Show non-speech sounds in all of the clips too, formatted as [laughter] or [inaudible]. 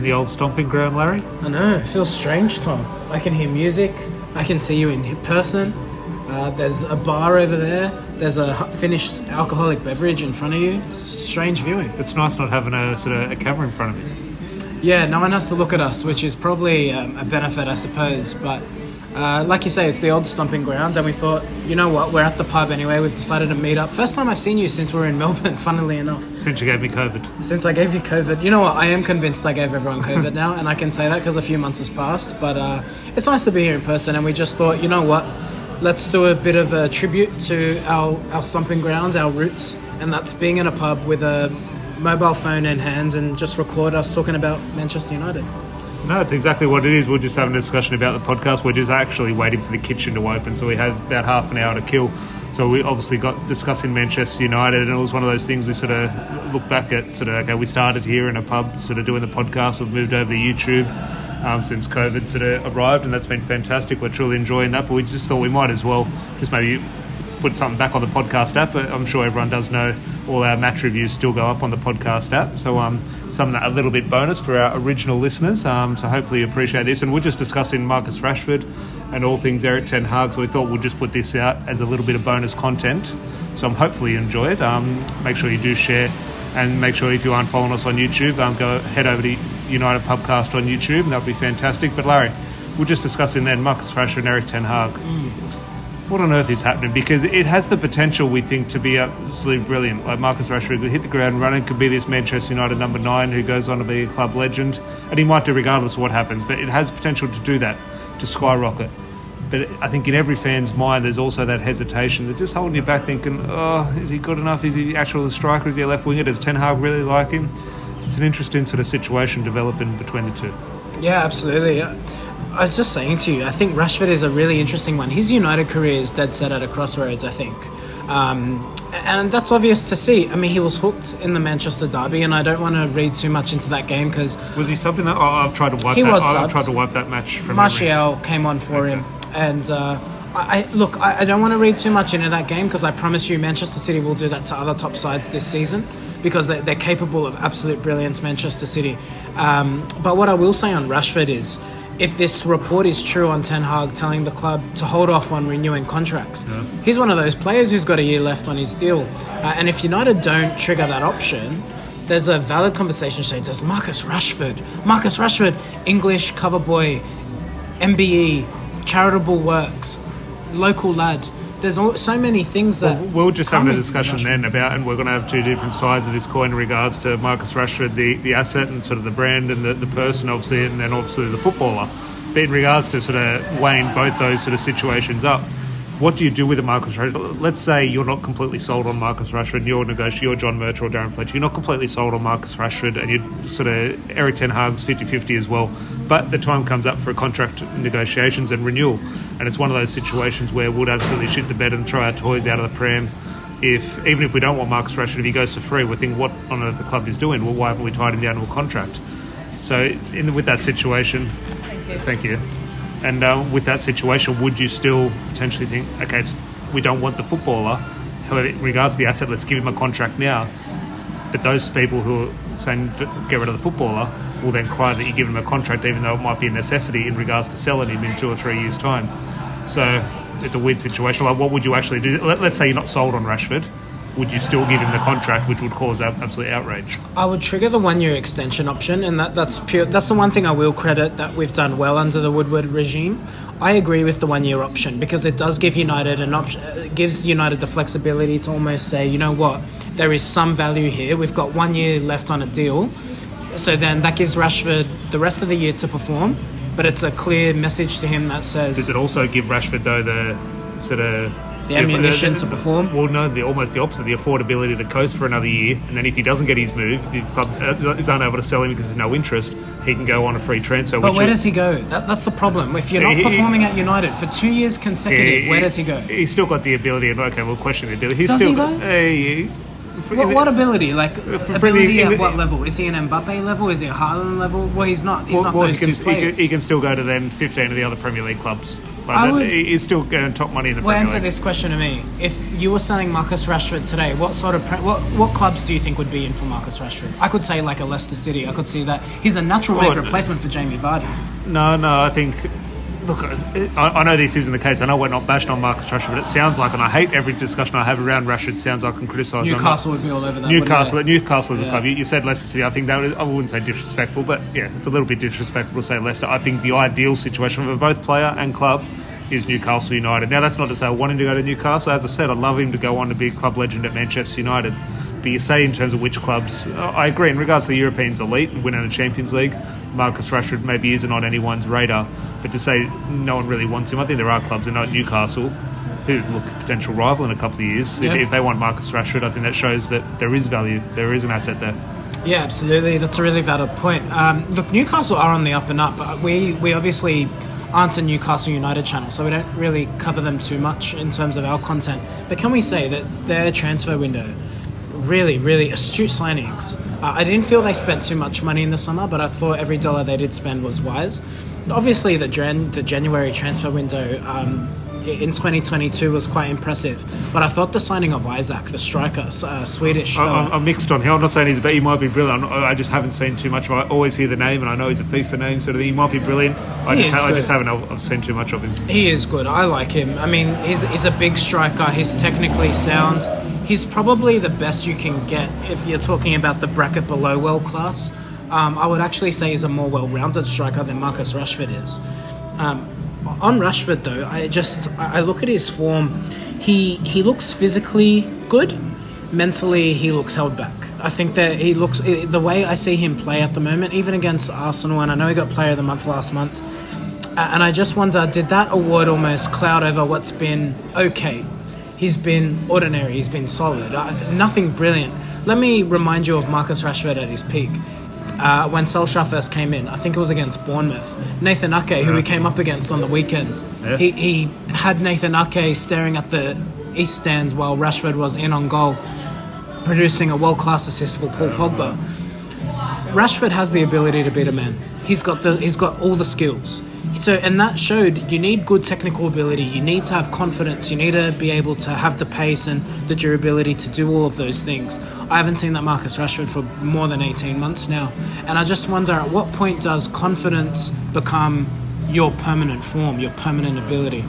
in the old stomping ground, Larry. I know, it feels strange, Tom. I can hear music, I can see you in person. Uh, there's a bar over there, there's a finished alcoholic beverage in front of you. It's strange viewing. It's nice not having a sort of a camera in front of you. Yeah, no one has to look at us, which is probably um, a benefit, I suppose. But uh, like you say, it's the old stomping ground, and we thought, you know what, we're at the pub anyway. We've decided to meet up. First time I've seen you since we were in [laughs] Melbourne, funnily enough. Since you gave me COVID. Since I gave you COVID. You know what, I am convinced I gave everyone COVID [laughs] now, and I can say that because a few months has passed. But uh, it's nice to be here in person, and we just thought, you know what, let's do a bit of a tribute to our, our stomping grounds, our roots, and that's being in a pub with a mobile phone in hand and just record us talking about Manchester United. No, it's exactly what it is. We're just having a discussion about the podcast. We're just actually waiting for the kitchen to open, so we had about half an hour to kill. So we obviously got discussing Manchester United, and it was one of those things we sort of look back at. Sort of okay, we started here in a pub, sort of doing the podcast. We've moved over to YouTube um, since COVID sort of arrived, and that's been fantastic. We're truly enjoying that, but we just thought we might as well just maybe put something back on the podcast app. But I'm sure everyone does know all our match reviews still go up on the podcast app. So um, something a little bit bonus for our original listeners. Um, so hopefully you appreciate this. And we're just discussing Marcus Rashford and all things Erik Ten Hag. So we thought we'd just put this out as a little bit of bonus content. So um, hopefully you enjoy it. Um, make sure you do share. And make sure if you aren't following us on YouTube, um, go head over to United Pubcast on YouTube, and that would be fantastic. But Larry, we're just discussing then Marcus Rashford and Erik Ten Hag what on earth is happening? Because it has the potential, we think, to be absolutely brilliant. Like Marcus Rashford could hit the ground running, could be this Manchester United number nine who goes on to be a club legend, and he might do regardless of what happens. But it has potential to do that, to skyrocket. But I think in every fan's mind, there's also that hesitation. They're just holding you back, thinking, "Oh, is he good enough? Is he actually a striker? Is he a left winger? Does Ten Hag really like him?" It's an interesting sort of situation developing between the two. Yeah, absolutely. I was just saying to you, I think Rashford is a really interesting one. His United career is dead set at a crossroads, I think. Um, and that's obvious to see. I mean, he was hooked in the Manchester derby, and I don't want to read too much into that game because Was he something that oh, I've tried to wipe? He that, was I've tried to wipe that match from memory. Martial came on for him. And uh, I, I look, I, I don't want to read too much into that game because I promise you, Manchester City will do that to other top sides this season because they, they're capable of absolute brilliance, Manchester City. Um, but what I will say on Rashford is. If this report is true on Ten Hag telling the club to hold off on renewing contracts, he's one of those players who's got a year left on his deal. Uh, and if United don't trigger that option, there's a valid conversation saying, does Marcus Rashford, Marcus Rashford, English cover boy, MBE, charitable works, local lad. There's so many things that. We We're just have a discussion then about, and we're going to have two different sides of this coin in regards to Marcus Rashford, the, the asset and sort of the brand and the, the person, obviously, and then obviously the footballer. But in regards to sort of weighing both those sort of situations up, what do you do with a Marcus Rashford? Let's say you're not completely sold on Marcus Rashford, and you're negotiating, you're John Murtough or Darren Fletcher, you're not completely sold on Marcus Rashford, and you're sort of Erik Ten Hag's 50 50 as well. But the time comes up for contract negotiations and renewal, and it's one of those situations where we'll absolutely shit the bed and throw our toys out of the pram. If even if we don't want Marcus Rashford, if he goes for free, we think what on earth the club is doing. Well, why haven't we tied him down to a contract? So, in with that situation, thank you. And uh, with that situation, would you still potentially think, okay, we don't want the footballer, however, in regards to the asset, let's give him a contract now. But those people who are saying get rid of the footballer will then cry that you give him a contract, even though it might be a necessity in regards to selling him in two or three years' time. So it's a weird situation. Like, what would you actually do? Let, let's say you're not sold on Rashford. Would you still give him the contract, which would cause absolute outrage? I would trigger the one-year extension option, and that, that's pure. That's the one thing I will credit that we've done well under the Woodward regime. I agree with the one-year option because it does give United an option. Uh, gives United the flexibility to almost say, you know what, there is some value here. We've got one year left on a deal, so then that gives Rashford the rest of the year to perform. But it's a clear message to him that says Does it also give Rashford though the sort of The ammunition to perform? Well, no, the almost the opposite, the affordability to coast for another year, and then if he doesn't get his move, the club uh, is unable to sell him because there's no interest, he can go on a free transfer. But where does he go? That, that's the problem. If you're not He- he- performing at United for two years consecutive, where does he go? He's still got the ability, and okay, we'll question the ability. He's Does still he, got, though? Hey, for- What, what ability? Like for the- ability in at the- what level? Is he an Mbappe level? Is he a Haaland level? Well, he's not. He's well, not well, those he, can, two he, can, he can still go to then 15 of the other Premier League clubs Like, would- he's still getting top money in the Well, Premier answer League. this question to me. If you were selling Marcus Rashford today, what sort of what what clubs do you think would be in for Marcus Rashford? I could say like a Leicester City. I could see that he's a natural Well, replacement for Jamie Vardy. No, no, I think. Look, I, I know this isn't the case. I know we're not bashing on Marcus Rashford, but it sounds like, and I hate every discussion I have around Rashford. it Sounds like I can criticise Newcastle would be all over that. Newcastle, Newcastle is a club. You, you said Leicester City. I think that was, I wouldn't say disrespectful, but yeah, it's a little bit disrespectful to say Leicester. I think the ideal situation for both player and club is Newcastle United. Now, that's not to say I want him to go to Newcastle. As I said, I'd love him to go on to be a club legend at Manchester United. But you say in terms of which clubs, I agree. In regards to the Europeans elite and winning a Champions League, Marcus Rashford maybe isn't on anyone's radar. But to say no one really wants him, I think there are clubs, and not Newcastle, who look a potential rival in a couple of years. Yeah. If, if they want Marcus Rashford, I think that shows that there is value, there is an asset there. Yeah, absolutely. That's a really valid point. Um, look, Newcastle are on the up and up. But we we obviously aren't a Newcastle United channel, so we don't really cover them too much in terms of our content. But can we say that their transfer window really, really astute signings? Uh, I didn't feel they spent too much money in the summer, but I thought every dollar they did spend was wise. Obviously, the Jan- the January transfer window. Um, in 2022 was quite impressive, but I thought the signing of Isak, the striker, uh, Swedish, I, I'm, I'm mixed on him. I'm not saying he's, a but he might be brilliant. I'm- I just haven't seen too much. of I always hear the name, and I know he's a FIFA name, sort of. He might be brilliant. I He just, ha- I just haven't. I've seen too much of him. He is good. I like him. I mean, he's, he's a big striker. He's technically sound. He's probably the best you can get if you're talking about the bracket below world class. Um, I would actually say he's a more well-rounded striker than Marcus Rashford is. Um, on Rashford, though, I just I look at his form. He he looks physically good. Mentally, he looks held back. I think that he looks eh, the way I see him play at the moment, even against Arsenal, and I know he got Player of the Month last month. And I just wonder, did that award almost cloud over what's been okay? He's been ordinary. He's been solid. Uh, nothing brilliant. Let me remind you of Marcus Rashford at his peak. Uh, when Solskjaer first came in, I think it was against Bournemouth. Nathan Ake, who we came up against on the weekend, Yeah. he, he had Nathan Ake staring at the east stands while Rashford was in on goal, producing a world class assist for Paul Pogba. Rashford has the ability to beat a man. He's got the he's got all the skills. So and that showed you need good technical ability. You need to have confidence. You need to be able to have the pace and the durability to do all of those things. I haven't seen that Marcus Rashford for more than 18 months now. And I just wonder at what point does confidence become your permanent form, your permanent ability?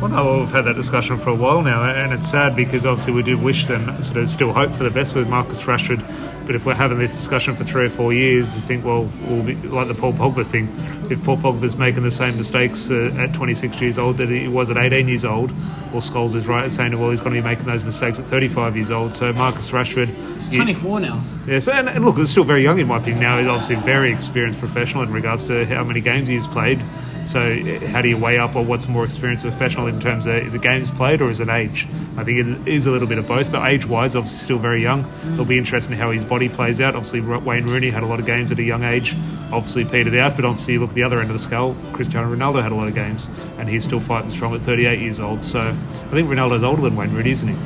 Well, no, we've had that discussion for a while now, and it's sad because obviously we do wish them sort of still hope for the best with Marcus Rashford. But if we're having this discussion for three or four years, you think, well, we'll be like the Paul Pogba thing. If Paul Pogba's making the same mistakes uh, at 26 years old that he was at 18 years old, well, Scholes is right saying, well, he's going to be making those mistakes at 35 years old. So Marcus Rashford, He's you- 24 now. Yes, and, and look, it's still very young in my opinion. Now he's obviously a very experienced professional in regards to how many games he's played. So, eh, how do you weigh up, or what's more experienced professional in terms of is it games played or is it age? I think it is a little bit of both, but age-wise, obviously still very young. It'll be interesting how his body plays out. Obviously, Wayne Rooney had a lot of games at a young age, obviously petered out. But obviously, you look at the other end of the scale. Cristiano Ronaldo had a lot of games, and he's still fighting strong at 38 years old. So, I think Ronaldo's older than Wayne Rooney, isn't he?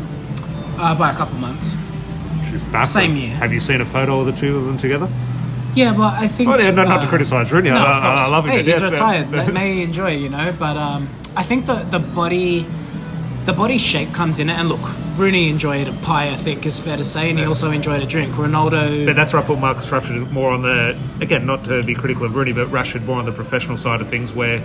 Uh, by a couple months. Which is baffling. Same year. Have you seen a photo of the two of them together? Yeah, but I think. Oh, yeah, no, not to uh, criticise Rooney. No, I, I. I love him. Hey, he's death, but- retired. They may enjoy, it, you know, but um, I think the the body, the body shape comes in it. And look, Rooney enjoyed a pie. I think is fair to say, and he also enjoyed a drink. Ronaldo. But that's where I put Marcus Rashford more on the again, not to be critical of Rooney, but Rashford more on the professional side of things, where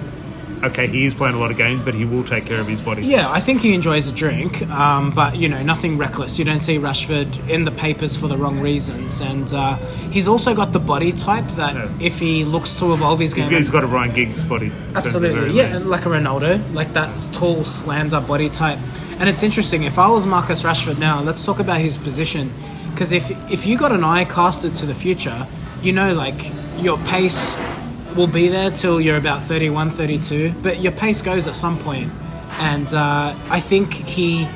okay, he is playing a lot of games, but he will take care of his body. Yeah, I think he enjoys a drink, um, but you know, nothing reckless. You don't see Rashford in the papers for the wrong reasons, and uh, he's also got the body type that Yeah. if he looks to evolve his He's, game, he's got a Ryan Giggs body. in terms of Absolutely, yeah, lean. like a Ronaldo, like that tall, slammed-up body type. And it's interesting. If I was Marcus Rashford now, let's talk about his position, because if if you got an eye casted to the future, you know, like your pace will be there till you're about 31, 32, but your pace goes at some point. And uh, I think he,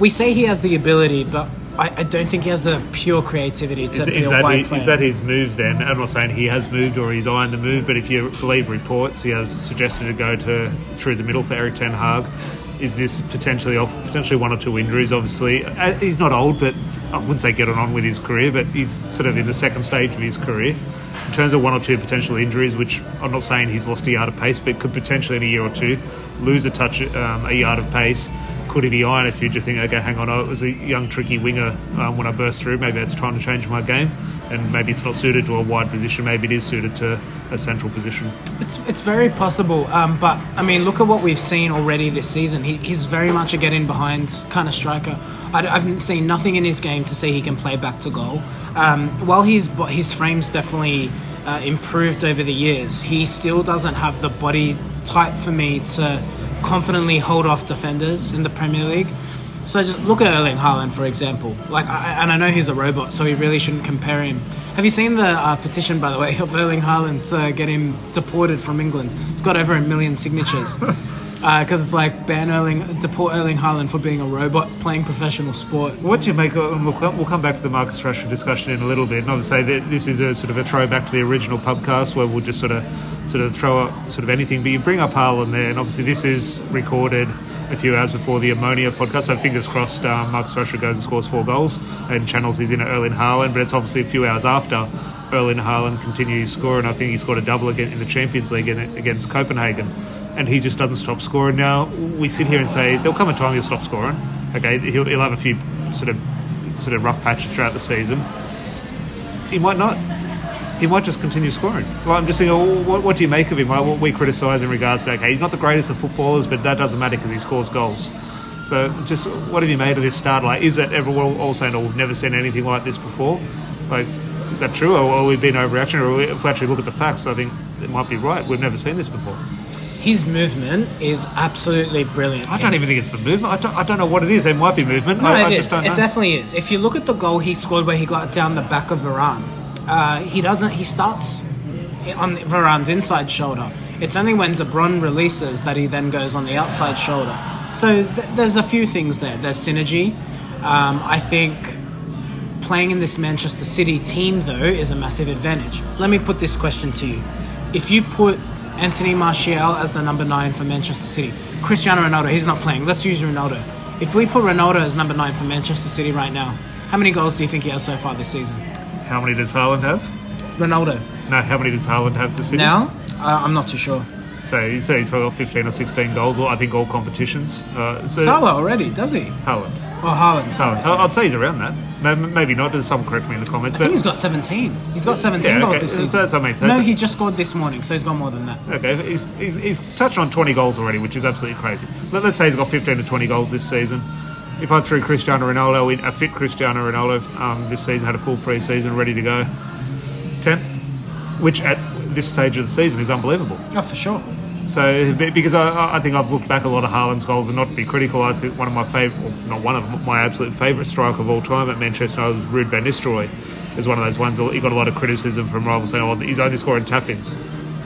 we say he has the ability, but I, I don't think he has the pure creativity to Is, be is a that wide he- player. is that his move then? I'm not saying he has moved or he's eyeing the move, but if you believe reports, he has suggested to go to through the middle for Erik Ten Hag. Is this potentially off? Potentially one or two injuries. Obviously, Uh, he's not old, but I wouldn't say getting on with his career, but he's sort of in the second stage of his career. In terms of one or two potential injuries, which I'm not saying he's lost a yard of pace, but could potentially in a year or two. lose a touch, um, a yard of pace. Could he be if you just think, okay, hang on, oh, it was a young, tricky winger um, when I burst through. Maybe it's trying to change my game, and maybe it's not suited to a wide position. Maybe it is suited to a central position. It's it's very possible, um, but I mean, look at what we've seen already this season. He, he's very much a get in behind kind of striker. I, have seen nothing in his game to say he can play back to goal. Um, while his his frame's definitely uh, improved over the years, he still doesn't have the body type for me to confidently hold off defenders in the Premier League. So just look at Erling Haaland, for example. Like, I, and I know he's a robot, so we really shouldn't compare him. Have you seen the uh, petition, by the way, [laughs] of Erling Haaland to get him deported from England? It's got over a million signatures. [laughs] because uh, it's like ban Erling, deport Erling Haaland for being a robot playing professional sport. What do you make? Of, we'll, come, we'll come back to the Marcus Rashford discussion in a little bit, and obviously this is a sort of a throwback to the original pubcast where we'll just sort of sort of throw up sort of anything. But you bring up Haaland there, and obviously this is recorded a few hours before the Omonia podcast. So fingers crossed, um, Marcus Rashford goes and scores four goals and channels his inner Erling Haaland. But it's obviously a few hours after Erling Haaland continues to score, and I think he scored a double again in the Champions League against Copenhagen and he just doesn't stop scoring. Now we sit here and say there'll come a time he'll stop scoring. Okay, he'll, he'll have a few sort of sort of rough patches throughout the season. He might not. He might just continue scoring. Well, I'm just thinking, well, what, what, do you make of him? Like, what we criticise in regards to, okay, he's not the greatest of footballers, but that doesn't matter because he scores goals. So, just what have you made of this start? Like, is that ever all saying, oh, we've never seen anything like this before? Like, is that true, or, or we've been overreaction? Or if we actually look at the facts, I think it might be right. We've never seen this before his movement is absolutely brilliant. I don't even think it's the movement. I don't, I don't know what it is. It might be movement. No, I, it I is. It definitely is. If you look at the goal he scored where he got down the back of Varane, uh, he doesn't. He starts on Varane's inside shoulder. It's only when De Bruyne releases that he then goes on the outside shoulder. So th- there's a few things there. There's synergy. Um, I think playing in this Manchester City team, though, is a massive advantage. Let me put this question to you. If you put Anthony Martial as the number nine for Manchester City. Cristiano Ronaldo, he's not playing. Let's use Ronaldo. If we put Ronaldo as number nine for Manchester City right now, how many goals do you think he has so far this season? How many does Haaland have? Ronaldo. No, how many does Haaland have for City? Now? Uh, I'm not too sure. So he's, he's got 15 or 16 goals, or I think all competitions. Uh, so Salah already, does he? Haaland. Oh, Haaland. Sorry, Haaland. I'd say he's around that. Maybe not. Does someone correct me in the comments? I think he's got 17. He's got 17 yeah, goals this season. So that's what I mean. So no, he just scored this morning, so he's got more than that. Okay, he's, he's, he's touched on 20 goals already, which is absolutely crazy. Let, us say he's got 15 to 20 goals this season. If I threw Cristiano Ronaldo in, a fit Cristiano Ronaldo um, this season, had a full pre-season, ready to go, 10, which at this stage of the season is unbelievable. Oh, for sure. So because I, I, think I've looked back a lot of Haaland's goals and not to be critical, I think one of my favourite, not one of my absolute favourite striker of all time at Manchester United, was Ruud van Nistelrooy, is one of those ones. He got a lot of criticism from rivals saying, "Oh, he's only scoring tap-ins."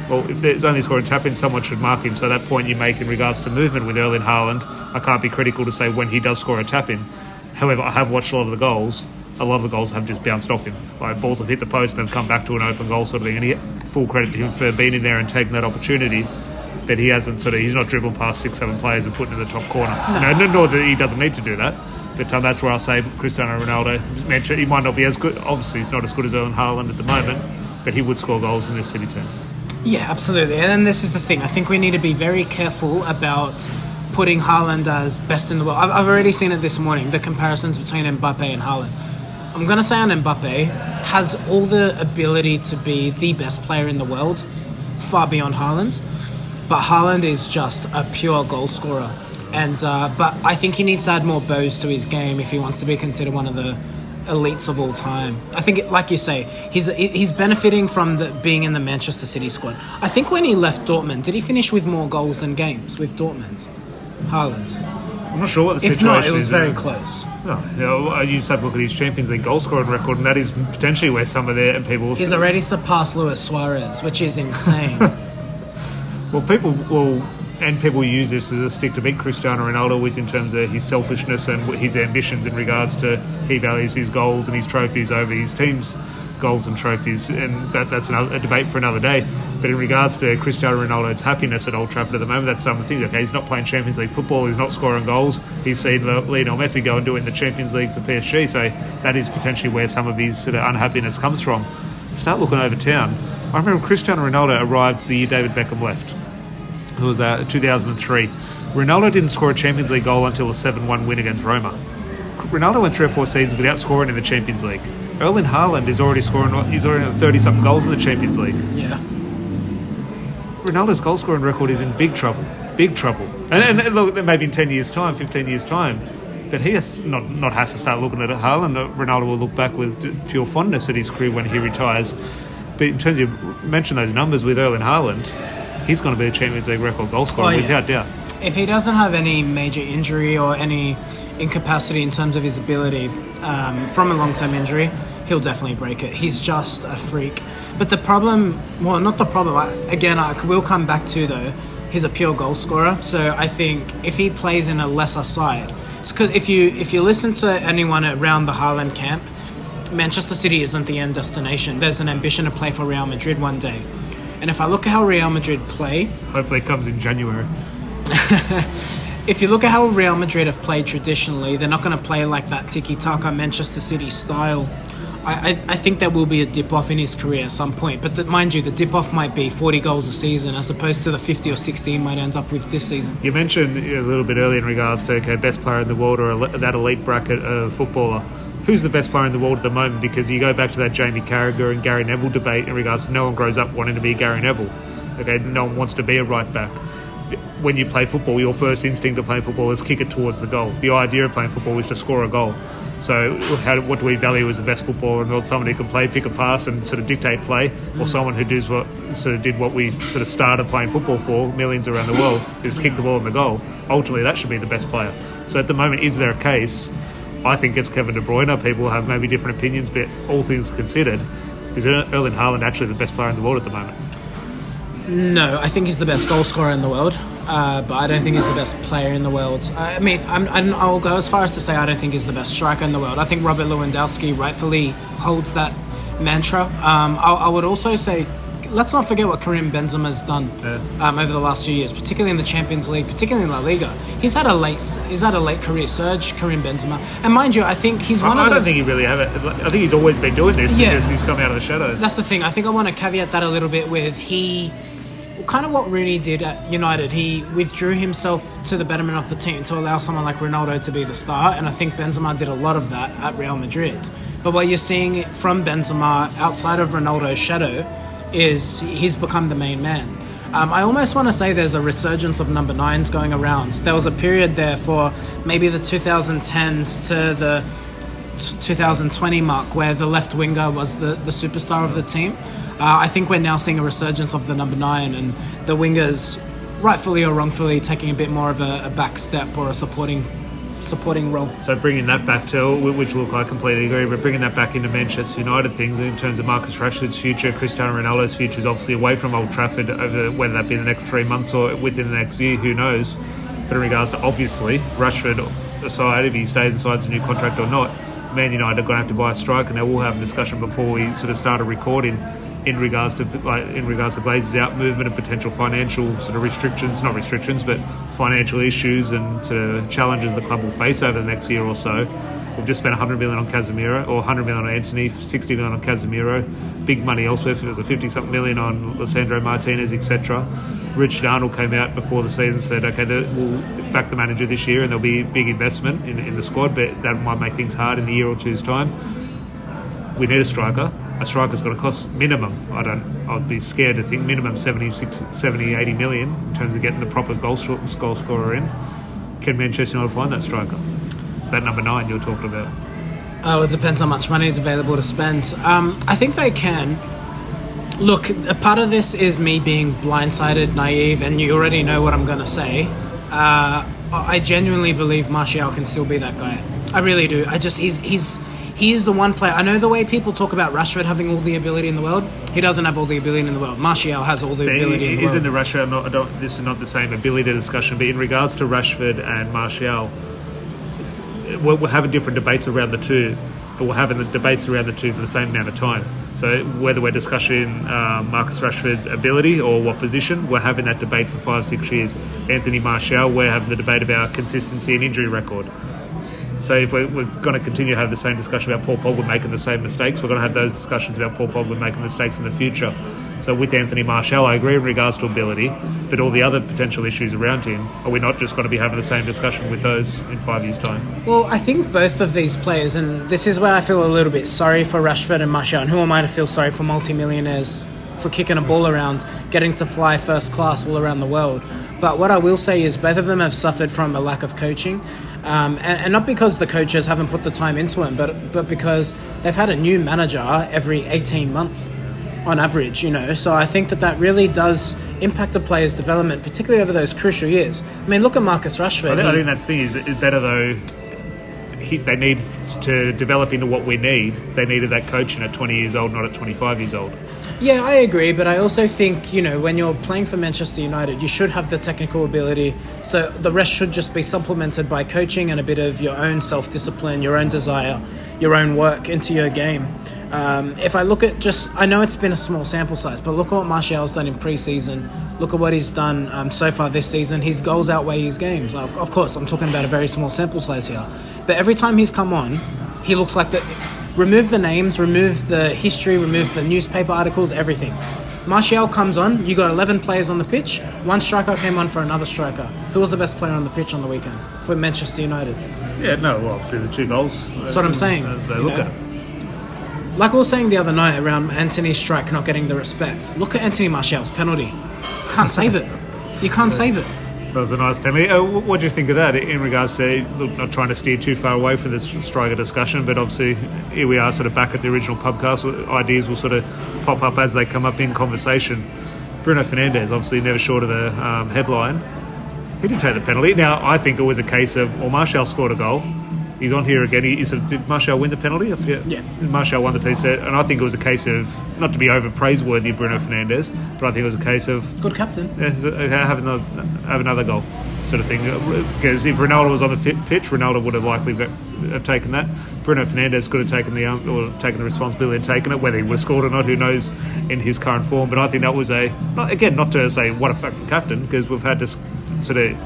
Well, if there's only scoring tap-ins, someone should mark him. So that point you make in regards to movement with Erling Haaland, I can't be critical to say when he does score a tap-in. However, I have watched a lot of the goals. A lot of the goals have just bounced off him. Like balls have hit the post and have come back to an open goal sort of thing. And he, full credit to him for being in there and taking that opportunity but he hasn't sort of he's not dribbled past six, seven players and put in the top corner. No. no nor that he doesn't need to do that. But um, that's where I'll say Cristiano Ronaldo. Mentioned he might not be as good. Obviously, he's not as good as Erling Haaland at the moment, but he would score goals in this City team. Yeah, absolutely. And then this is the thing. I think we need to be very careful about putting Haaland as best in the world. I've, I've already seen it this morning. The comparisons between Mbappe and Haaland. I'm going to say on Mbappe has all the ability to be the best player in the world, far beyond Haaland. But Haaland is just a pure goal scorer, and uh, but I think he needs to add more bows to his game if he wants to be considered one of the elites of all time. I think, like you say, he's he's benefiting from the, being in the Manchester City squad. I think when he left Dortmund, did he finish with more goals than games with Dortmund? Haaland. I'm not sure what the situation is. If not, it was very close. No, you, know, you just have to look at his Champions League goal scoring record, and that is potentially where some of their people. He's already surpassed Luis Suarez, which is [laughs] insane. Well, people will, and people use this as a stick to beat Cristiano Ronaldo with in terms of his selfishness and his ambitions in regards to he values his goals and his trophies over his team's goals and trophies, and that, that's another, a debate for another day. But in regards to Cristiano Ronaldo's happiness at Old Trafford at the moment, that's some thing. Okay, he's not playing Champions League football, he's not scoring goals. He's seen Lionel Messi go and do it in the Champions League for PSG, so that is potentially where some of his sort of unhappiness comes from. Start looking over town. I remember Cristiano Ronaldo arrived the year David Beckham left. Who was uh, that? 2003. Ronaldo didn't score a Champions League goal until a 7-1 win against Roma. Ronaldo went three or four seasons without scoring in the Champions League. Erling Haaland is already scoring. He's already got 30 something goals in the Champions League. Yeah. Ronaldo's goal scoring record is in big trouble. Big trouble. And, and look, maybe in 10 years' time, 15 years' time, that he has not not has to start looking at it. Haaland. Uh, Ronaldo will look back with pure fondness at his career when he retires. But in terms of mention those numbers with Erling Haaland, he's going to be a Champions League record goal scorer Oh, yeah. without doubt. If he doesn't have any major injury or any incapacity in terms of his ability um, from a long term injury, he'll definitely break it. He's just a freak. But the problem, well, not the problem, I, again, I will come back to though, he's a pure goal scorer. So I think if he plays in a lesser side, because if you if you listen to anyone around the Haaland camp, Manchester City isn't the end destination. There's an ambition to play for Real Madrid one day. And if I look at how Real Madrid play, Hopefully, it comes in January. [laughs] if you look at how Real Madrid have played traditionally, they're not going to play like that tiki taka Manchester City style. I, I, I think there will be a dip off in his career at some point, but the, mind you, the dip off might be 40 goals a season as opposed to the 50 or 60 he might end up with this season. You mentioned a little bit earlier in regards to okay, best player in the world or that elite bracket of footballer. Who's the best player in the world at the moment? Because you go back to that Jamie Carragher and Gary Neville debate in regards to no one grows up wanting to be Gary Neville. Okay, no one wants to be a right back. When you play football, your first instinct of playing football is kick it towards the goal. The idea of playing football is to score a goal. So, how, what do we value as the best footballer in the world? Someone who can play, pick a pass, and sort of dictate play, or mm. someone who does what sort of did what we sort of started playing football for millions around the world is kick the ball in the goal. Ultimately, that should be the best player. So, at the moment, is there a case? I think it's Kevin De Bruyne. People have maybe different opinions, but all things considered, is Erling Haaland actually the best player in the world at the moment? No, I think he's the best goal scorer in the world, uh, but I don't think he's the best player in the world. I mean, I'm, I'm, I'll go as far as to say I don't think he's the best striker in the world. I think Robert Lewandowski rightfully holds that mantra. Um, I, I would also say, let's not forget what Karim Benzema has done um, over the last few years, particularly in the Champions League, particularly in La Liga. He's had a late, he's had a late career surge, Karim Benzema, and mind you, I think he's one I, of I don't think he really have it. I think he's always been doing this. Yeah. Yeah. Just he's come out of the shadows. That's the thing. I think I want to caveat that a little bit with he, kind of what Rooney did at United. He withdrew himself to the betterment of the team to allow someone like Ronaldo to be the star, and I think Benzema did a lot of that at Real Madrid. But what you're seeing from Benzema outside of Ronaldo's shadow is he's become the main man. Um, I almost want to say there's a resurgence of number nines going around. There was a period there for maybe the 2010s to the 2020 mark where the left winger was the, the superstar of the team. Uh, I think we're now seeing a resurgence of the number nine and the wingers, rightfully or wrongfully, taking a bit more of a, a back step or a supporting supporting role. So bringing that back to, which look, I completely agree, but bringing that back into Manchester United things in terms of Marcus Rashford's future, Cristiano Ronaldo's future is obviously away from Old Trafford over whether that be in the next three months or within the next year, who knows. But in regards to obviously Rashford aside, if he stays and signs a new contract or not, Man United are going to have to buy a striker. Now we'll have a discussion before we sort of start a recording in regards to in regards to Glazers out movement and potential financial sort of restrictions, not restrictions, but financial issues and sort of challenges the club will face over the next year or so. We've just spent 100 million on Casemiro, or 100 million on Antony, 60 million on Casemiro. Big money elsewhere. There's a 50 something million on Lisandro Martinez, etc. Richard Arnold came out before the season said, okay, we'll back the manager this year and there'll be big investment in, in the squad, but that might make things hard in a year or two's time. We need a striker. A striker's got to cost minimum. I don't. I'd be scared to think minimum 70, 60, 70 80 million in terms of getting the proper goal, goal scorer in. Can Manchester United find that striker? That number nine you're talking about. Oh, it depends how much money is available to spend. Um, I think they can. Look, a part of this is me being blindsided, naive, and you already know what I'm going to say. Uh, I genuinely believe Martial can still be that guy. I really do. I just he's he's he is the one player. I know the way people talk about Rashford having all the ability in the world. He doesn't have all the ability in the world. Martial has all the ability in the Isn't world. the Rashford? Not, I don't, this is not the same ability discussion, but in regards to Rashford and Martial, we're, we're having different debates around the two, but we're having the debates around the two for the same amount of time. So whether we're discussing uh, Marcus Rashford's ability or what position, we're having that debate for five, six years. Anthony Martial, we're having the debate about consistency and injury record. So if we're, we're going to continue to have the same discussion about Paul Pogba making the same mistakes, we're going to have those discussions about Paul Pogba making mistakes in the future. So with Anthony Martial, I agree in regards to ability, but all the other potential issues around him, are we not just going to be having the same discussion with those in five years' time? Well, I think both of these players, and this is where I feel a little bit sorry for Rashford and Martial, and who am I to feel sorry for multimillionaires for kicking a ball around, getting to fly first class all around the world. But what I will say is both of them have suffered from a lack of coaching. Um, and, and, not because the coaches haven't put the time into them, but but because they've had a new manager every 18 months on average, you know. So I think that that really does impact a player's development, particularly over those crucial years. I mean, look at Marcus Rashford. I think, he, I think that's the thing is, is better though. He, they need to develop into what we need. They needed that coaching at 20 years old, not at 25 years old. Yeah, I agree, but I also think, you know, when you're playing for Manchester United, you should have the technical ability. So the rest should just be supplemented by coaching and a bit of your own self discipline, your own desire, your own work into your game. Um, if I look at just, I know it's been a small sample size, but look at what Martial's done in pre-season. Look at what he's done um, so far this season. His goals outweigh his games. Of course, I'm talking about a very small sample size here, but every time he's come on, he looks like the remove the names, remove the history, remove the newspaper articles, everything. Martial comes on, you got 11 players on the pitch, one striker came on for another striker. Who was the best player on the pitch on the weekend for Manchester United? Yeah, no, well, obviously the two goals. That's what I'm saying. They look know? at. Like we were saying the other night around Antony's strike not getting the respect. Look at Anthony Martial's penalty. Can't save it. You can't save it. That was a nice penalty. Uh, what do you think of that in regards to look, not trying to steer too far away from this striker discussion, but obviously here we are, sort of back at the original podcast. Ideas will sort of pop up as they come up in conversation. Bruno Fernandes, obviously never short of the um, headline. He didn't take the penalty. Now I think it was a case of, well, Martial scored a goal. He's on here again. He, sort of, did Martial win the penalty? I forget. Yeah. Martial won the piece, and I think it was a case of not to be over praiseworthy Bruno Fernandes, but I think it was a case of good captain. Yeah, have another have another goal, sort of thing. Because if Ronaldo was on the pitch, Ronaldo would have likely have taken that. Bruno Fernandes could have taken the um, or taken the responsibility and taken it. Whether he would have scored or not, who knows? In his current form, but I think that was a again not to say what a fucking captain because we've had this sort of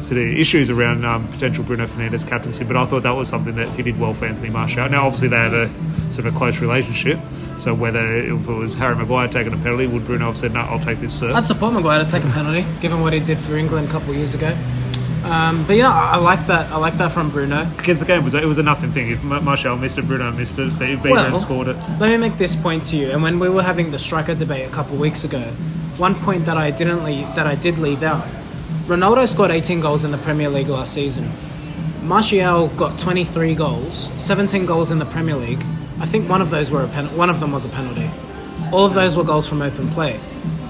sort of issues around um, potential Bruno Fernandes captaincy, but I thought that was something that he did well for Anthony Martial. Now, obviously, they have a sort of a close relationship. So whether if it was Harry Maguire taking a penalty, would Bruno have said, "No, I'll take this, sir"? I'd support Maguire to take a penalty, given what he did for England a couple of years ago. Um, but yeah, I, I like that. I like that from Bruno because the game was it was a nothing thing. If Martial missed it, Bruno missed it. If well, scored it. Let me make this point to you. And when we were having the striker debate a couple of weeks ago, one point that I didn't leave, that I did leave out Ronaldo scored 18 goals in the Premier League last season. Martial got 23 goals, 17 goals in the Premier League. I think one of those were a pen- one of them was a penalty. All of those were goals from open play.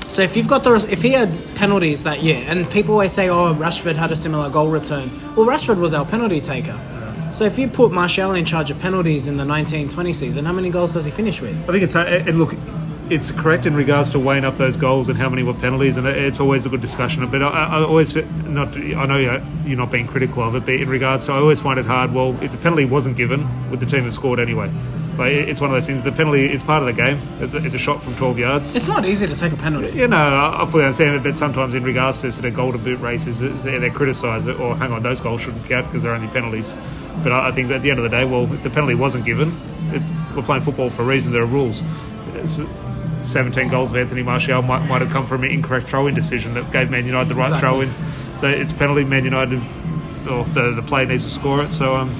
So if you've got the if he had penalties that year, and people always say, "Oh, Rashford had a similar goal return." Well, Rashford was our penalty taker. So if you put Martial in charge of penalties in the 1920 season, how many goals does he finish with? I think it's uh, and look, it's correct in regards to weighing up those goals and how many were penalties, and it's always a good discussion. But I, I always not. I know you're, you're not being critical of it, but in regards to, I always find it hard. Well, if the penalty wasn't given, would the team have scored anyway? Like it's one of those things. The penalty is part of the game. It's a, it's a, shot from 12 yards. It's not easy to take a penalty. You know, I fully understand it, but sometimes in regards to sort of golden boot races, they criticise it. Or oh, hang on, those goals shouldn't count because they're only penalties. But I think at the end of the day, well, if the penalty wasn't given, it, we're playing football for a reason. There are rules. It's, 17 goals of Anthony Martial might, might have come from an incorrect throw-in decision that gave Man United the right exactly. throw-in. So it's penalty. Man United, or the the player needs to score it. So um,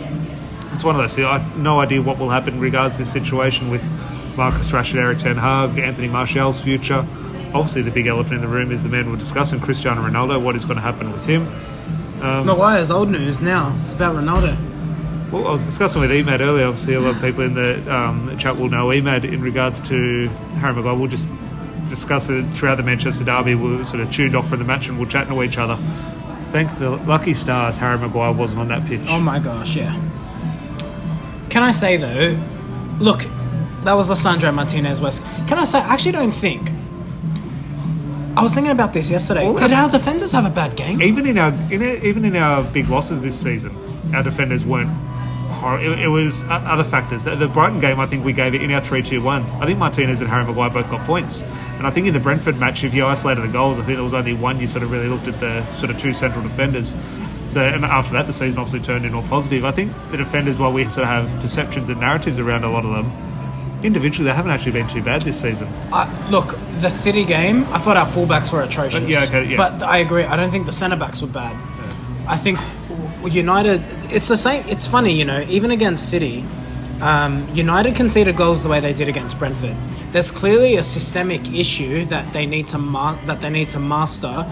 it's one of those. I have no idea what will happen in regards to this situation with Marcus Rashford, Erik Ten Hag, Anthony Martial's future. Obviously, the big elephant in the room is the man we're discussing, Cristiano Ronaldo. What is going to happen with him? Um, Maguire's old news now. It's about Ronaldo. Well, I was discussing with Emad earlier. Obviously, a lot of people in the um, chat will know Emad in regards to Harry Maguire. We'll just discuss it throughout the Manchester derby. We'll sort of tuned off from the match and we'll chat to each other. Thank the lucky stars Harry Maguire wasn't on that pitch. Oh my gosh, yeah. Can I say though, look, that was Lisandro Martinez West. Can I say, I actually don't think. I was thinking about this yesterday. Well, Did our defenders have a bad game? Even in our, in a, even in our big losses this season, our defenders weren't it, it, was other factors. The, the, Brighton game, I think we gave it in our 3 2 1s. I think Martinez and Harry Maguire both got points. And I think in the Brentford match, if you isolated the goals, I think there was only one you sort of really looked at the sort of two central defenders. So and after that, the season obviously turned in a positive. I think the defenders, while we sort of have perceptions and narratives around a lot of them, individually they haven't actually been too bad this season. Uh, look, the City game, I thought our fullbacks were atrocious. But yeah, okay, yeah. But I agree. I don't think the centre backs were bad. I think United. It's the same. It's funny, you know. Even against City, um, United conceded goals the way they did against Brentford. There's clearly a systemic issue that they need to ma- that they need to master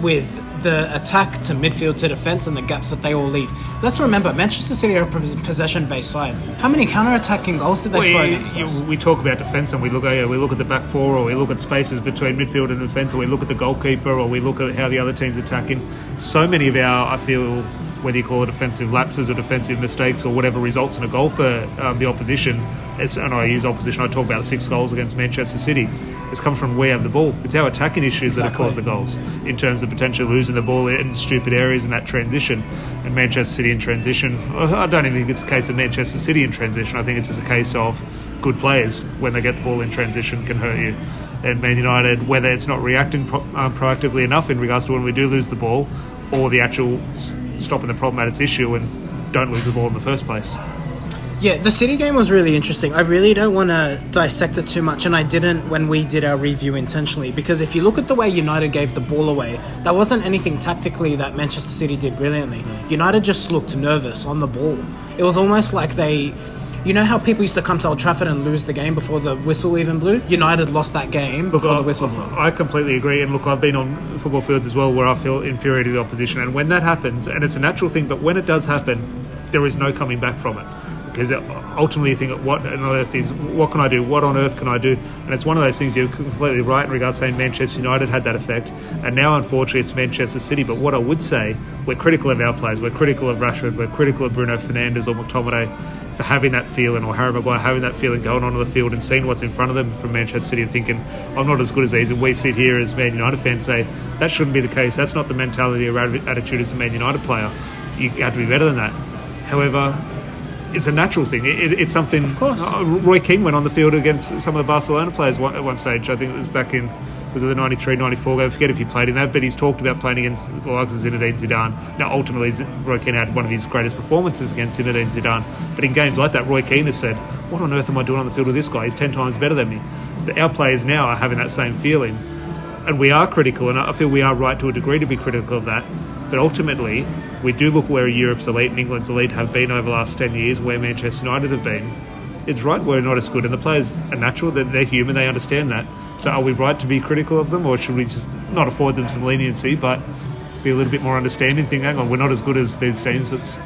with the attack to midfield to defence and the gaps that they all leave. Let's remember, Manchester City are a possession-based side. How many counter-attacking goals did they Well, score you- against you- us? we talk about defence and we look at we look at the back four or we look at spaces between midfield and defence or we look at the goalkeeper or we look at how the other team's attacking. So many of our, I feel, whether you call it defensive lapses or defensive mistakes or whatever results in a goal for um, the opposition, it's, and I use opposition, I talk about six goals against Manchester City. It's come from we have the ball. It's our attacking issues that have caused the goals in terms of potentially losing the ball in stupid areas in that transition. And Manchester City in transition, I don't even think it's a case of Manchester City in transition. I think it's just a case of good players when they get the ball in transition can hurt you. And Man United, whether it's not reacting pro- um, proactively enough in regards to when we do lose the ball, or the actual stopping the problem at its issue and don't lose the ball in the first place. Yeah, the City game was really interesting. I really don't want to dissect it too much, and I didn't when we did our review intentionally. Because if you look at the way United gave the ball away, that wasn't anything tactically that Manchester City did brilliantly. United just looked nervous on the ball. It was almost like they. You know how people used to come to Old Trafford and lose the game before the whistle even blew? United lost that game before the whistle blew. I completely agree. And look, I've been on football fields as well where I feel inferior to the opposition. And when that happens, and it's a natural thing, but when it does happen, there is no coming back from it. Because ultimately, you think, what on earth is, what can I do? What on earth can I do? And it's one of those things you're completely right in regards to saying Manchester United had that effect. And now, unfortunately, it's Manchester City. But what I would say, we're critical of our players. We're critical of Rashford. We're critical of Bruno Fernandes or McTominay for having that feeling, or Harry Maguire having that feeling going onto the field and seeing what's in front of them from Manchester City and thinking, I'm not as good as these. And we sit here as Man United fans say, that shouldn't be the case. That's not the mentality or attitude as a Man United player. You have to be better than that. However, it's a natural thing. It, it, it's something. Of course. Uh, Roy Keane went on the field against some of the Barcelona players one, at one stage. I think it was back in was it the 93, 94 game? I forget if he played in that, but he's talked about playing against the likes of Zinedine Zidane. Now, ultimately, Roy Keane had one of his greatest performances against Zinedine Zidane. But in games like that, Roy Keane has said, "What on earth am I doing on the field with this guy? He's ten times better than me." Our players now are having that same feeling, and we are critical, and I feel we are right to a degree to be critical of that. But ultimately, we do look where Europe's elite and England's elite have been over the last 10 years, where Manchester United have been. It's right, we're not as good, and the players are natural, they're, they're human, they understand that. So are we right to be critical of them, or should we just not afford them some leniency, but be a little bit more understanding? Think, hang on, we're not as good as these teams. It's,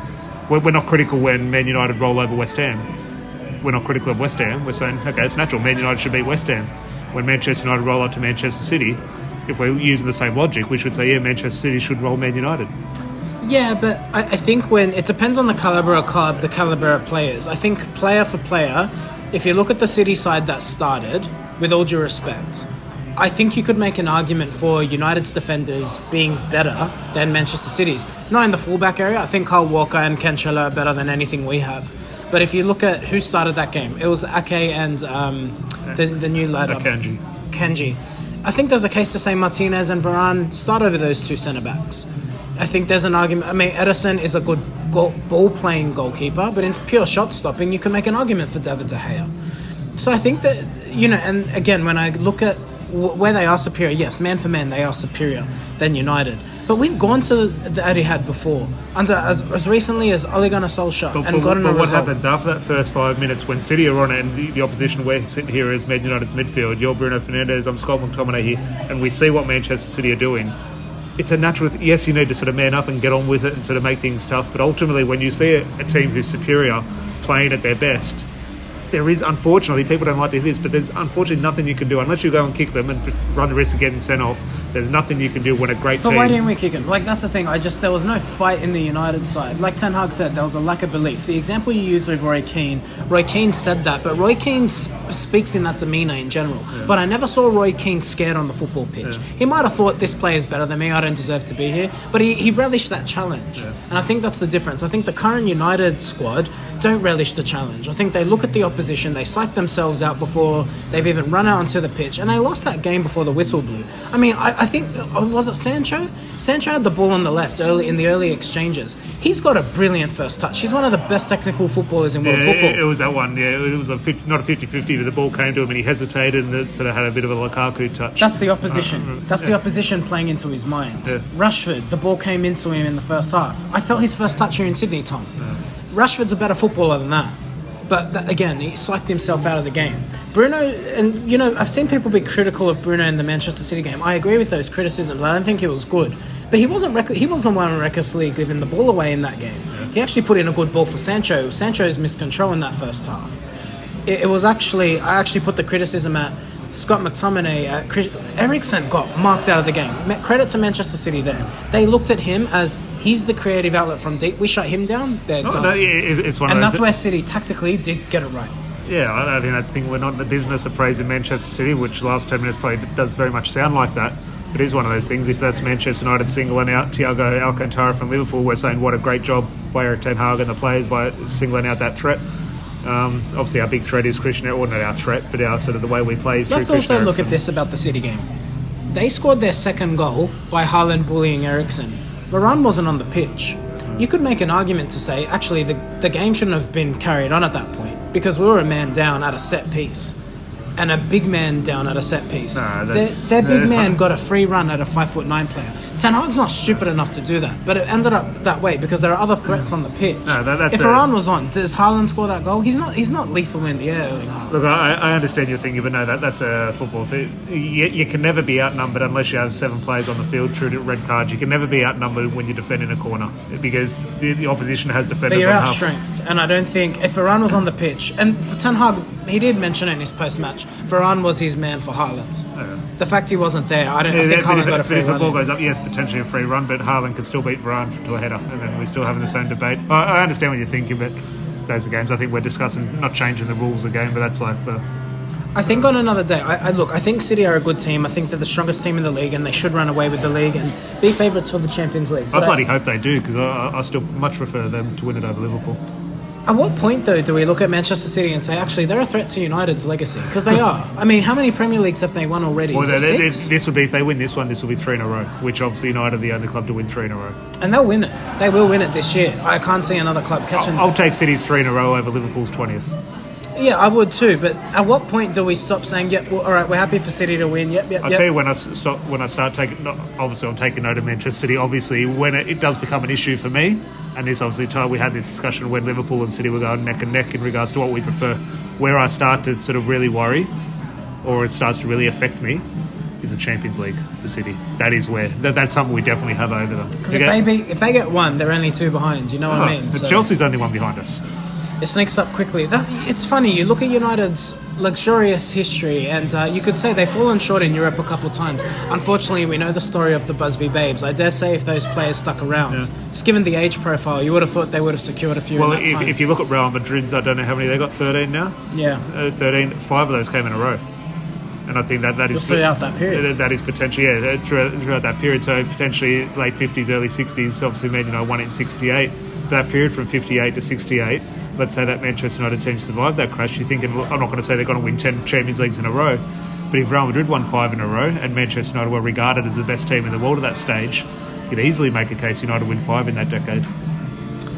we're, we're not critical when Man United roll over West Ham. We're not critical of West Ham. We're saying, okay, it's natural. Man United should beat West Ham. When Manchester United roll up to Manchester City, if we're using the same logic, we should say, yeah, Manchester City should roll Man United. Yeah, but I, I think when it depends on the caliber of club, the caliber of players. I think player for player, if you look at the City side that started, with all due respect, I think you could make an argument for United's defenders being better than Manchester City's. Not in the fullback area. I think Kyle Walker and Chella are better than anything we have. But if you look at who started that game, it was Ake and um, the, the new lad. up- Akanji. Kenji. I think there's a case to say Martinez and Varane start over those two centre backs. I think there's an argument. I mean, Ederson is a good goal, ball playing goalkeeper, but in pure shot stopping, you can make an argument for David De Gea. So I think that, you know, and again, when I look at w- where they are superior, yes, man for man, they are superior than United. But we've gone to the Etihad before, under as, as recently as Ole Gunnar Solskjaer, But, and but- gotten but a what result. happens after that first five minutes when City are on it and the, the opposition we're sitting here as Man United's midfield, you're Bruno Fernandes, I'm Scott McTominay here, and we see what Manchester City are doing. It's a natural. Yes, you need to sort of man up and get on with it and sort of make things tough. But ultimately, when you see a, a team who's superior playing at their best, there is unfortunately people don't like to hear this, but there's unfortunately nothing you can do unless you go and kick them and run the risk of getting sent off. There's nothing you can do when a great But team. why didn't we kick him? Like that's the thing. I just there was no fight in the United side. Like Ten Hag said, there was a lack of belief. The example you used with Roy Keane, Roy Keane said that, but Roy Keane sp- speaks in that demeanour in general. But I never saw Roy Keane scared on the football pitch. He might have thought this player is better than me. I don't deserve to be here. But he, he relished that challenge, and I think that's the difference. I think the current United squad don't relish the challenge. I think they look at the opposition, they psych themselves out before they've even run out onto the pitch, and they lost that game before the whistle blew. I mean, I, I think uh, was it Sancho? Sancho had the ball on the left early in the early exchanges. He's got a brilliant first touch. He's one of the best technical footballers in world Yeah, football. it, it was that one. Yeah, it was a 50, not a 50-50, but the ball came to him and he hesitated and it sort of had a bit of a Lukaku touch. That's the opposition. That's the opposition playing into his mind. Yeah. Rashford, the ball came into him in the first half. I felt his first touch here in Sydney, Tom. Rashford's a better footballer than that. But that, again, he psyched himself out of the game. Bruno, and you know, I've seen people be critical of Bruno in the Manchester City game. I agree with those criticisms. I don't think it was good, but he wasn't. Rec- he wasn't one recklessly giving the ball away in that game. He actually put in a good ball for Sancho. Sancho's missed control in that first half. It, it was actually I actually put the criticism at Scott McTominay. At Chris, Eriksen got marked out of the game. Credit to Manchester City there. They looked at him as he's the creative outlet from deep. We shut him down. They're Oh, gone. no, it- it's one and of those. that's where City tactically did get it right. Yeah, I I think that's the thing. We're not in the business of praising Manchester City, which last 10 minutes played does very much sound like that. But it is one of those things. If that's Manchester United singling out Thiago Alcantara from Liverpool, we're saying what a great job by Erik Ten Hag and the players by singling out that threat. Um, obviously, our big threat is Christian, or not our threat, but our sort of the way we play is Let's also look at this about the City game. They scored their second goal by Haaland bullying Eriksen. Varane wasn't on the pitch. You could make an argument to say, actually, the, the game shouldn't have been carried on at that point because we were a man down at a set piece and a big man down at a set piece. Nah, their, their big [laughs] man got a free run at a five foot nine player. Ten Hag's not stupid enough to do that, but it ended up that way because there are other threats on the pitch. No, that- that's if a- Varane was on, does Haaland score that goal? He's not. He's not lethal in the air. Look, I, I understand your thinking, but no, that, that's a football thing. You, you can never be outnumbered unless you have seven players on the field through to red cards. You can never be outnumbered when you're defending a corner because the, the opposition has defenders But you're on out strength, and I don't think if Varane was on the pitch, and for Ten Hag, he did mention it in his post match. Varane was his man for Haaland. Oh, the fact he wasn't there, I don't. I think Haaland if, got a free if the ball goes up, yes, potentially a free run, but Haaland could still beat Varane to a header, and then we're still having the same debate. I, I understand what you're thinking, but those are games. I think we're discussing not changing the rules of the game, but that's like the I think on another day, I, I look. I think City are a good team. I think they're the strongest team in the league, and they should run away with the league and be favourites for the Champions League. I But bloody hope they do because I, I still much prefer them to win it over Liverpool. At what point, though, do we look at Manchester City and say, actually, they're a threat to United's legacy? Because they are. I mean, how many Premier Leagues have they won already? Well, Is it th- th- six? this, this would be if they win this one. This will be three in a row, which obviously United are the only club to win three in a row. And they'll win it. They will win it this year. I can't see another club catching. I'll, I'll take City's three in a row over Liverpool's twentieth. Yeah, I would too. But at what point do we stop saying, "Yep, well, all right, we're happy for City to win"? Yep, yep, I'll yep. tell you when I stop when I start taking. Not, obviously, I'm taking note of Manchester City. Obviously, when it, it does become an issue for me, and this obviously time we had this discussion when Liverpool and City were going neck and neck in regards to what we prefer. Where I start to sort of really worry, or it starts to really affect me, is the Champions League for City. That is where that, that's something we definitely have over them. Because if they be, if they get one, they're only two behind. You know what I ah, mean? Oh, So Chelsea's only one behind us. It sneaks up quickly. That, it's funny. You look at United's luxurious history, and uh, you could say they've fallen short in Europe a couple of times. Unfortunately, we know the story of the Busby Babes. I dare say, if those players stuck around, Yeah. just given the age profile, you would have thought they would have secured a few. Well, if, if you look at Real Madrid, I don't know how many they got. Thirteen now. yeah. Uh, 13, five of those came in a row. And I think that that is throughout that period. That, is potentially yeah throughout, throughout that period. So potentially late fifties, early sixties. Obviously, made you know one in sixty eight. That period from fifty eight to sixty eight. Let's say that Manchester United team survived that crash. You're thinking I'm not going to say they're going to win ten Champions Leagues in a row, but if Real Madrid won five in a row and Manchester United were regarded as the best team in the world at that stage, you'd easily make a case United win five in that decade.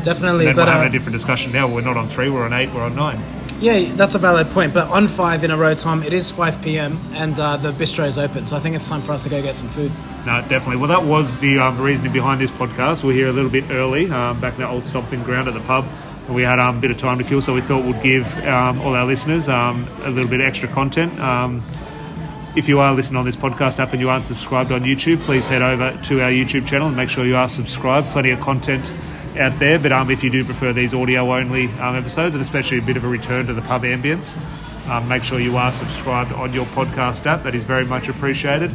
Definitely, then but we're having uh, a different discussion now. We're not on three, we're on eight, we're on nine. yeah, that's a valid point. But on five in a row, Tom, it is five p.m. and uh, the bistro is open, so I think it's time for us to go get some food. No, definitely. Well, that was the um, reasoning behind this podcast. We're here a little bit early, um, back in the old stomping ground at the pub. We had um, a bit of time to kill, so we thought we'd give um, all our listeners um, a little bit of extra content. Um, if you are listening on this podcast app and you aren't subscribed on YouTube, please head over to our YouTube channel and make sure you are subscribed. Plenty of content out there, but um, if you do prefer these audio only um, episodes and especially a bit of a return to the pub ambience, make sure you are subscribed on your podcast app. That is very much appreciated.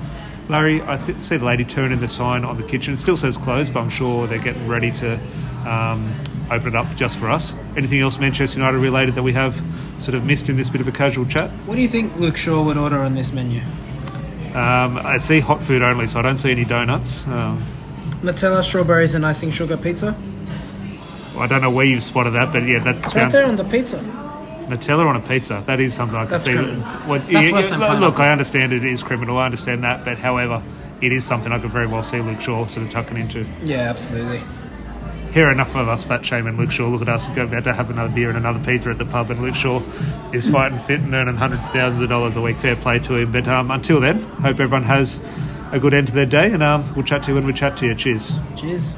Larry, I th- see the lady turning the sign on the kitchen. It still says closed, but I'm sure they're getting ready to open it up just for us. Anything else Manchester United related that we have sort of missed in this bit of a casual chat? What do you think Luke Shaw would order on this menu? Um, I see hot food only, so I don't see any donuts. Um, Nutella, strawberries, and icing sugar pizza. I don't know where you've spotted that, but yeah, that It's right there on the pizza. Nutella on a pizza. That is something I can That's see. criminal. What, That's worse than look. I understand it is criminal. I understand that, but however, it is something I could very well see Luke Shaw sort of tucking into. Yeah, absolutely. Here, enough of us fat shaming Luke Shaw. Look at us go about to have another beer and another pizza at the pub, and Luke Shaw is fighting fit and earning hundreds of thousands of dollars a week. Fair play to him. But um, until then, hope everyone has a good end to their day, and um, we'll chat to you when we chat to you. Cheers. Cheers.